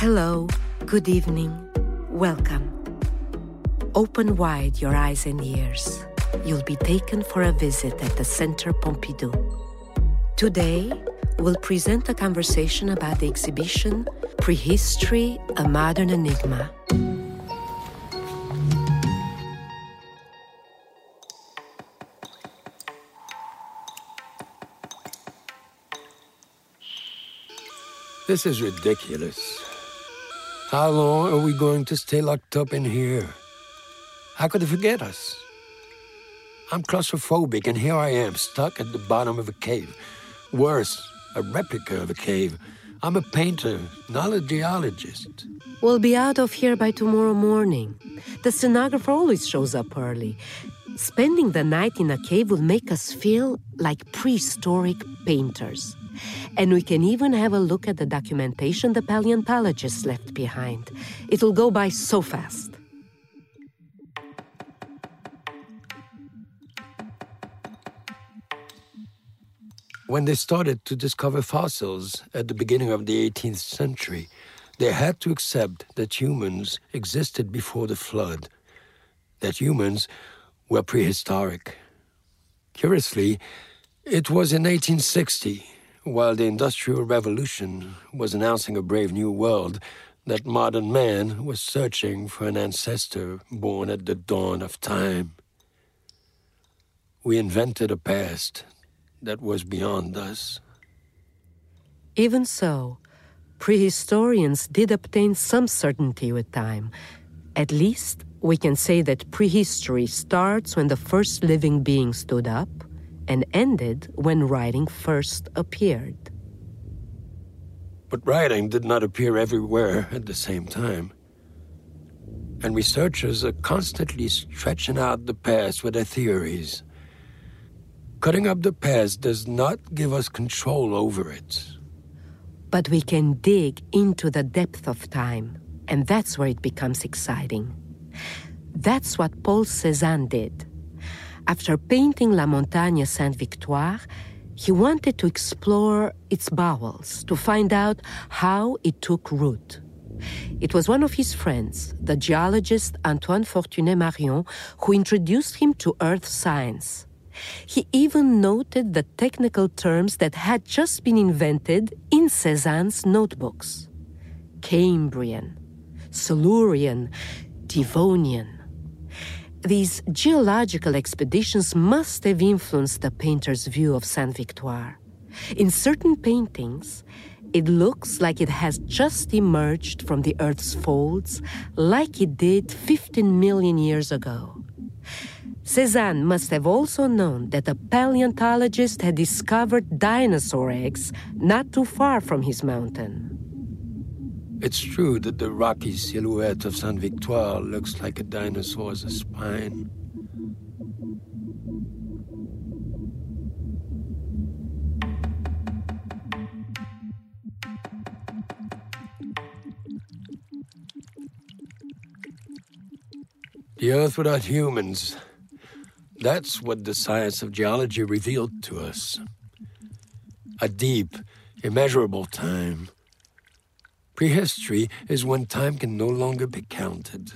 Hello, good evening, welcome. Open wide your eyes and ears. You'll be taken for a visit at the Centre Pompidou. Today, we'll present a conversation about the exhibition Prehistory A Modern Enigma. This is ridiculous. How long are we going to stay locked up in here? How could they forget us? I'm claustrophobic, and here I am, stuck at the bottom of a cave. Worse, a replica of a cave. I'm a painter, not a geologist. We'll be out of here by tomorrow morning. The stenographer always shows up early. Spending the night in a cave will make us feel like prehistoric painters. And we can even have a look at the documentation the paleontologists left behind. It'll go by so fast. When they started to discover fossils at the beginning of the 18th century, they had to accept that humans existed before the flood, that humans were prehistoric. Curiously, it was in 1860, while the Industrial Revolution was announcing a brave new world, that modern man was searching for an ancestor born at the dawn of time. We invented a past that was beyond us. Even so, prehistorians did obtain some certainty with time. At least, we can say that prehistory starts when the first living being stood up and ended when writing first appeared. But writing did not appear everywhere at the same time. And researchers are constantly stretching out the past with their theories. Cutting up the past does not give us control over it. But we can dig into the depth of time, and that's where it becomes exciting. That's what Paul Cézanne did. After painting La Montagne Sainte Victoire, he wanted to explore its bowels to find out how it took root. It was one of his friends, the geologist Antoine Fortuné Marion, who introduced him to earth science. He even noted the technical terms that had just been invented in Cézanne's notebooks Cambrian, Silurian, Devonian. These geological expeditions must have influenced the painter's view of Sainte Victoire. In certain paintings, it looks like it has just emerged from the Earth's folds, like it did 15 million years ago. Cézanne must have also known that a paleontologist had discovered dinosaur eggs not too far from his mountain. It's true that the rocky silhouette of Sainte Victoire looks like a dinosaur's spine. The Earth without humans. That's what the science of geology revealed to us. A deep, immeasurable time. Prehistory is when time can no longer be counted.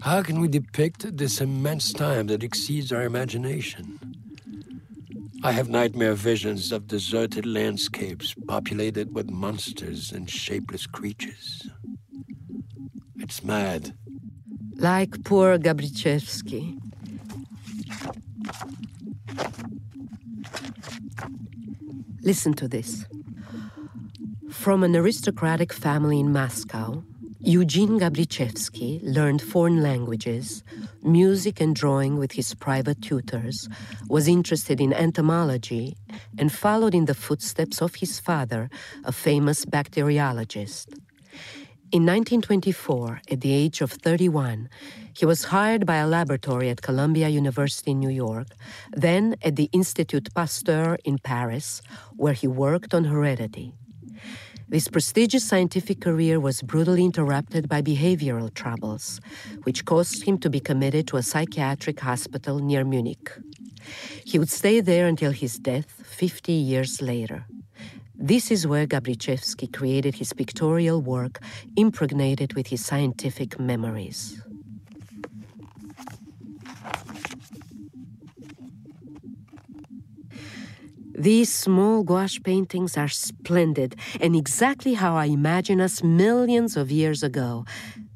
How can we depict this immense time that exceeds our imagination? I have nightmare visions of deserted landscapes populated with monsters and shapeless creatures. It's mad. Like poor Gabritschevsky. Listen to this. From an aristocratic family in Moscow, Eugene Gabritschevsky learned foreign languages, music, and drawing with his private tutors, was interested in entomology, and followed in the footsteps of his father, a famous bacteriologist. In 1924, at the age of 31, he was hired by a laboratory at Columbia University in New York, then at the Institut Pasteur in Paris, where he worked on heredity. This prestigious scientific career was brutally interrupted by behavioral troubles, which caused him to be committed to a psychiatric hospital near Munich. He would stay there until his death 50 years later. This is where Gabritschevsky created his pictorial work, impregnated with his scientific memories. These small gouache paintings are splendid and exactly how I imagine us millions of years ago.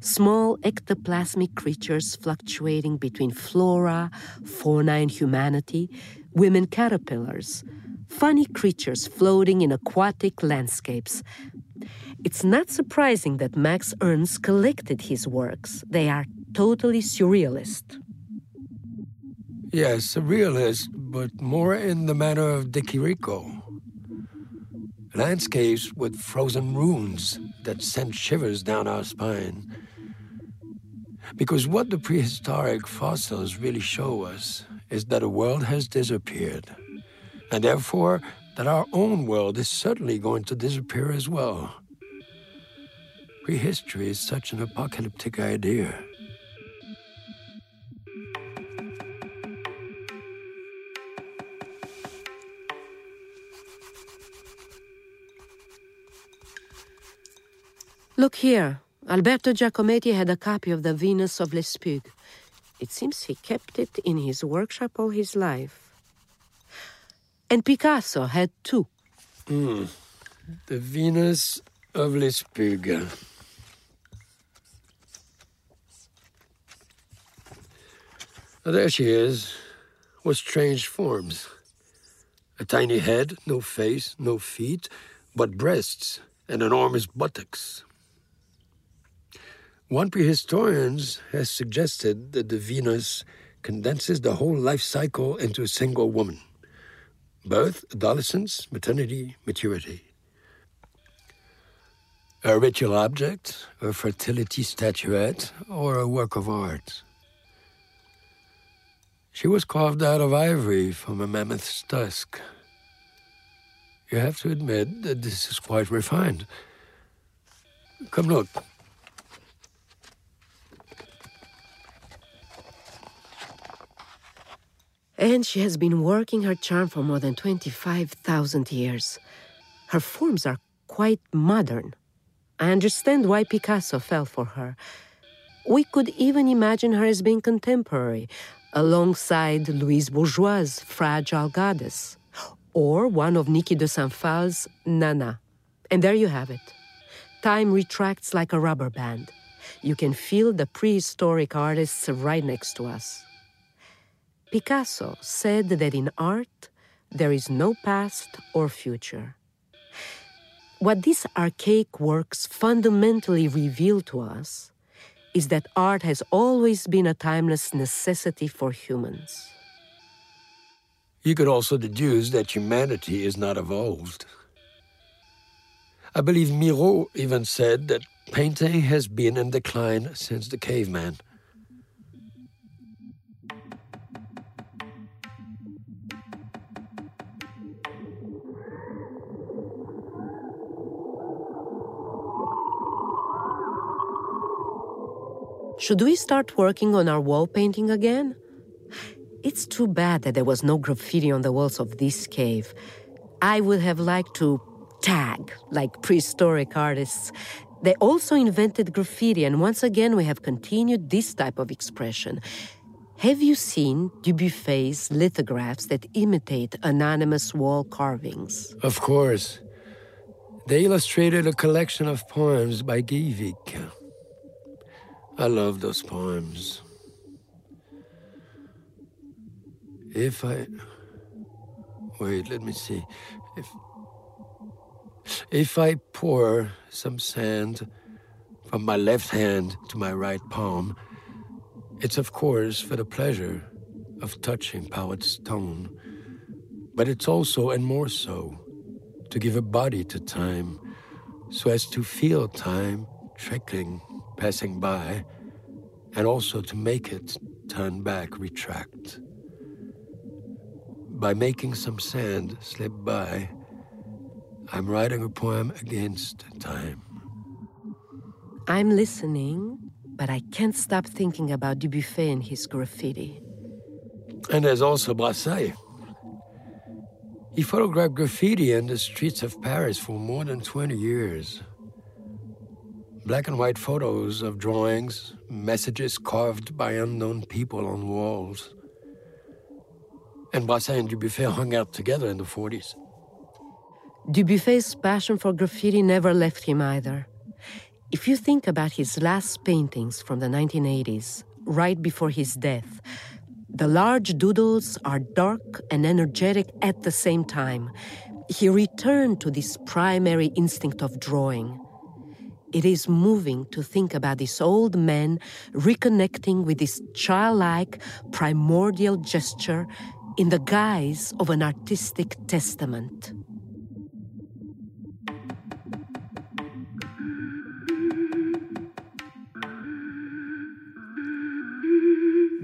Small ectoplasmic creatures fluctuating between flora, fauna, and humanity, women caterpillars, funny creatures floating in aquatic landscapes. It's not surprising that Max Ernst collected his works. They are totally surrealist. Yes, surrealist, but more in the manner of de Chirico. Landscapes with frozen ruins that send shivers down our spine. Because what the prehistoric fossils really show us is that a world has disappeared, and therefore that our own world is certainly going to disappear as well. Prehistory is such an apocalyptic idea. Look here. Alberto Giacometti had a copy of the Venus of Lespugue. It seems he kept it in his workshop all his life. And Picasso had two. Mm. The Venus of Lespugue. There she is, with strange forms. A tiny head, no face, no feet, but breasts and enormous buttocks. One prehistorian has suggested that the Venus condenses the whole life cycle into a single woman birth, adolescence, maternity, maturity. A ritual object, a fertility statuette, or a work of art. She was carved out of ivory from a mammoth's tusk. You have to admit that this is quite refined. Come look. And she has been working her charm for more than 25,000 years. Her forms are quite modern. I understand why Picasso fell for her. We could even imagine her as being contemporary, alongside Louise Bourgeois' Fragile Goddess, or one of Niki de Saint Phalle's Nana. And there you have it. Time retracts like a rubber band. You can feel the prehistoric artists right next to us. Picasso said that in art, there is no past or future. What these archaic works fundamentally reveal to us is that art has always been a timeless necessity for humans. You could also deduce that humanity is not evolved. I believe Miro even said that painting has been in decline since the caveman. Should we start working on our wall painting again? It's too bad that there was no graffiti on the walls of this cave. I would have liked to tag like prehistoric artists. They also invented graffiti, and once again, we have continued this type of expression. Have you seen Dubuffet's lithographs that imitate anonymous wall carvings? Of course. They illustrated a collection of poems by Guy I love those poems. If I. Wait, let me see. If. If I pour some sand from my left hand to my right palm, it's of course for the pleasure of touching Poet's stone, but it's also, and more so, to give a body to time, so as to feel time trickling passing by, and also to make it turn back, retract. By making some sand slip by, I'm writing a poem against time. I'm listening, but I can't stop thinking about Dubuffet and his graffiti. And there's also Brassai. He photographed graffiti in the streets of Paris for more than 20 years. Black and white photos of drawings, messages carved by unknown people on walls. And Brassai and Dubuffet hung out together in the 40s. Dubuffet's passion for graffiti never left him either. If you think about his last paintings from the 1980s, right before his death, the large doodles are dark and energetic at the same time. He returned to this primary instinct of drawing. It is moving to think about this old man reconnecting with this childlike, primordial gesture in the guise of an artistic testament.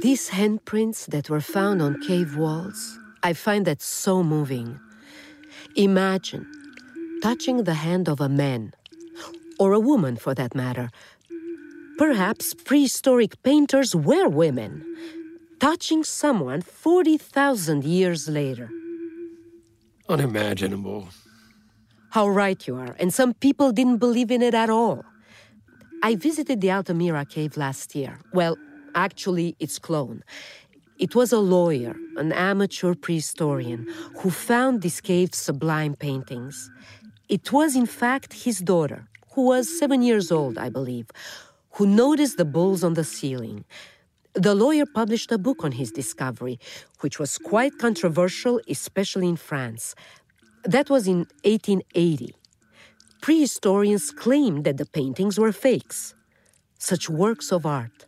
These handprints that were found on cave walls, I find that so moving. Imagine touching the hand of a man, or a woman for that matter. Perhaps prehistoric painters were women, touching someone 40,000 years later. Unimaginable. How right you are, and some people didn't believe in it at all. I visited the Altamira cave last year. Well, actually its clone. It was a lawyer, an amateur prehistorian, who found this cave's sublime paintings. It was, in fact, his daughter, who was seven years old, I believe, who noticed the bulls on the ceiling. The lawyer published a book on his discovery, which was quite controversial, especially in France. That was in 1880. Prehistorians claimed that the paintings were fakes. Such works of art,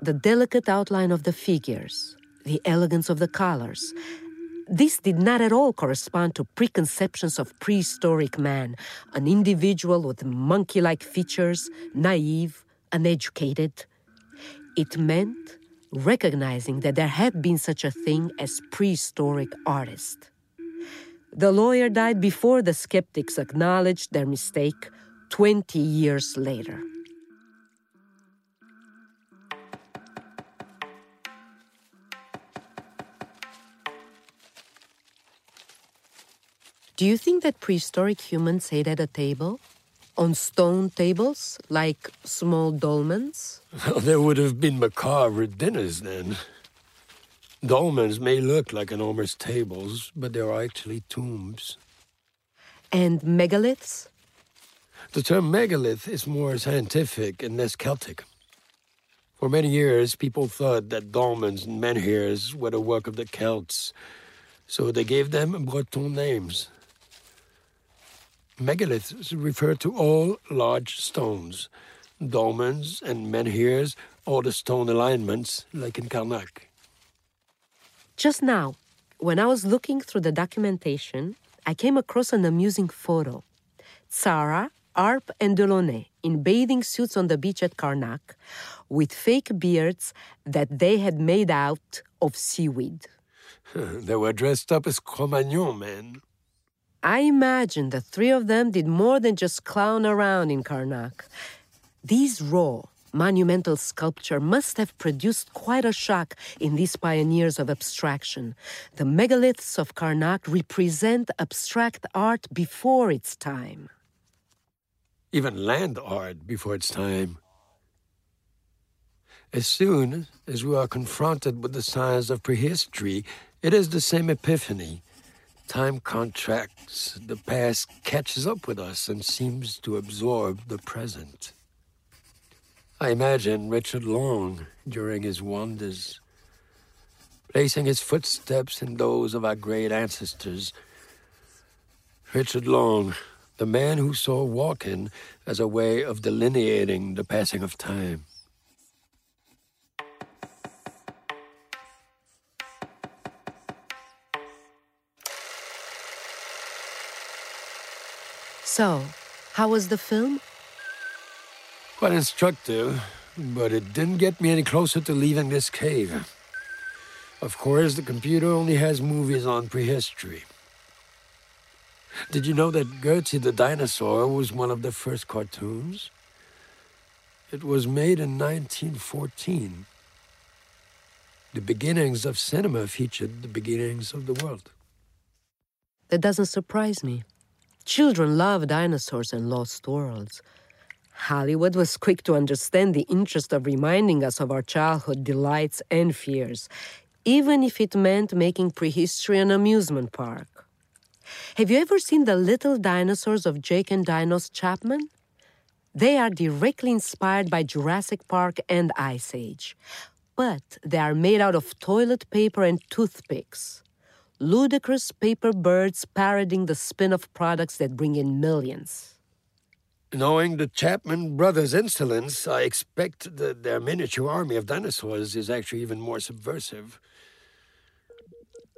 the delicate outline of the figures, the elegance of the colors. This did not at all correspond to preconceptions of prehistoric man, an individual with monkey like features, naive, uneducated. It meant recognizing that there had been such a thing as prehistoric artists. The lawyer died before the skeptics acknowledged their mistake 20 years later. Do you think that prehistoric humans ate at a table? On stone tables, like small dolmens? Well, there would have been macabre dinners then. Dolmens may look like enormous tables, but they're actually tombs. And megaliths? The term megalith is more scientific and less Celtic. For many years, people thought that dolmens and menhirs were the work of the Celts, so they gave them Breton names. Megaliths refer to all large stones, dolmens and menhirs, or the stone alignments, like in Carnac. Just now, when I was looking through the documentation, I came across an amusing photo. Tzara, Arp, and Delaunay in bathing suits on the beach at Carnac with fake beards that they had made out of seaweed. they were dressed up as Cro-Magnon men. I imagine the three of them did more than just clown around in Carnac. These raw, monumental sculpture must have produced quite a shock in these pioneers of abstraction. The megaliths of Carnac represent abstract art before its time. Even land art before its time. As soon as we are confronted with the signs of prehistory, it is the same epiphany Time contracts, the past catches up with us and seems to absorb the present. I imagine Richard Long during his wanders, placing his footsteps in those of our great ancestors. Richard Long, the man who saw walking as a way of delineating the passing of time. So, how was the film? Quite instructive, but it didn't get me any closer to leaving this cave. Of course, the computer only has movies on prehistory. Did you know that Gertie the dinosaur was one of the first cartoons? It was made in 1914. The beginnings of cinema featured the beginnings of the world. That doesn't surprise me. Children love dinosaurs and lost worlds. Hollywood was quick to understand the interest of reminding us of our childhood delights and fears, even if it meant making prehistory an amusement park. Have you ever seen the little dinosaurs of Jake and Dinos Chapman? They are directly inspired by Jurassic Park and Ice Age, but they are made out of toilet paper and toothpicks. Ludicrous paper birds parroting the spin off products that bring in millions. Knowing the Chapman brothers' insolence, I expect that their miniature army of dinosaurs is actually even more subversive.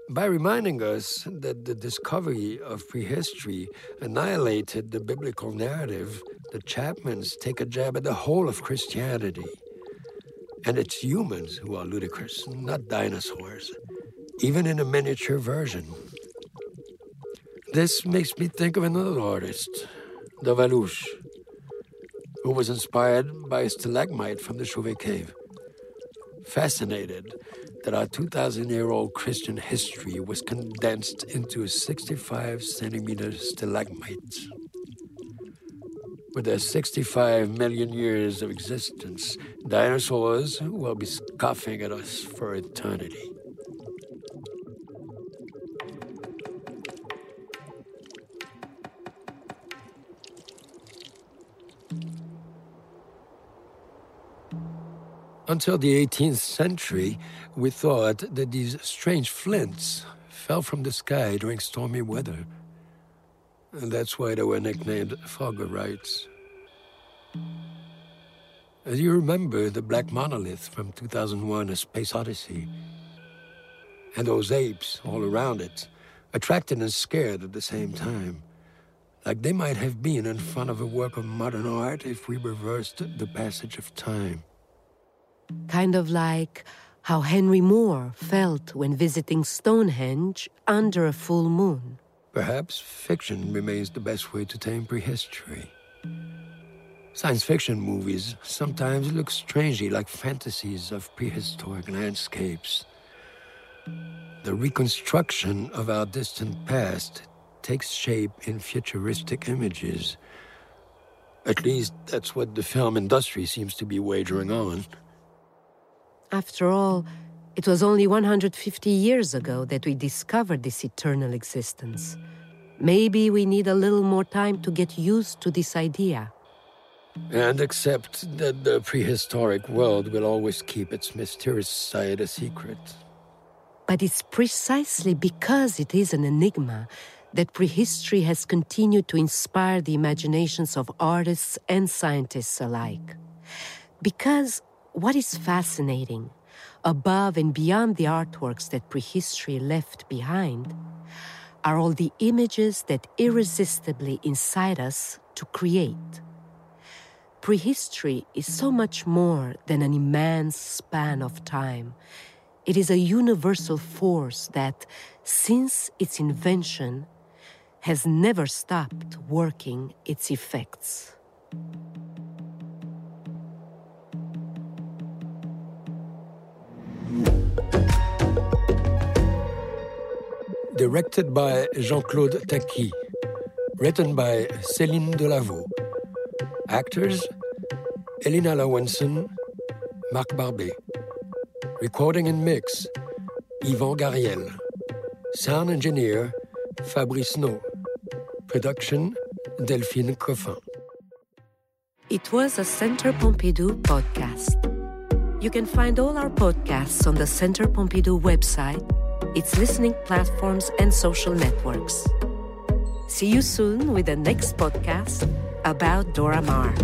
By reminding us that the discovery of prehistory annihilated the biblical narrative, the Chapmans take a jab at the whole of Christianity. And it's humans who are ludicrous, not dinosaurs, even in a miniature version. This makes me think of another artist, Dove Allouche, who was inspired by a stalagmite from the Chauvet Cave. Fascinated that our 2,000 year old Christian history was condensed into a 65 centimeter stalagmite. With their 65 million years of existence, dinosaurs will be scoffing at us for eternity. Until the 18th century, we thought that these strange flints fell from the sky during stormy weather. And that's why they were nicknamed foggerites. As you remember the black monolith from 2001 A Space Odyssey, and those apes all around it, attracted and scared at the same time. Like they might have been in front of a work of modern art if we reversed the passage of time. Kind of like how Henry Moore felt when visiting Stonehenge under a full moon. Perhaps fiction remains the best way to tame prehistory. Science fiction movies sometimes look strangely like fantasies of prehistoric landscapes. The reconstruction of our distant past takes shape in futuristic images. At least that's what the film industry seems to be wagering on. After all, it was only 150 years ago that we discovered this eternal existence. Maybe we need a little more time to get used to this idea. And accept that the prehistoric world will always keep its mysterious side a secret. But it's precisely because it is an enigma that prehistory has continued to inspire the imaginations of artists and scientists alike. Because what is fascinating, above and beyond the artworks that prehistory left behind, are all the images that irresistibly incite us to create. Prehistory is so much more than an immense span of time. It is a universal force that, since its invention, has never stopped working its effects. Directed by Jean-Claude Taki. Written by Céline Delaveau. Actors Elina Löwensohn, Marc Barbet. Recording and mix Yvan Gariel. Sound engineer Fabrice No. Production Delphine Coffin. It was a Center Pompidou podcast. You can find all our podcasts on the Center Pompidou website its listening platforms, and social networks. See you soon with the next podcast about Dora Maar.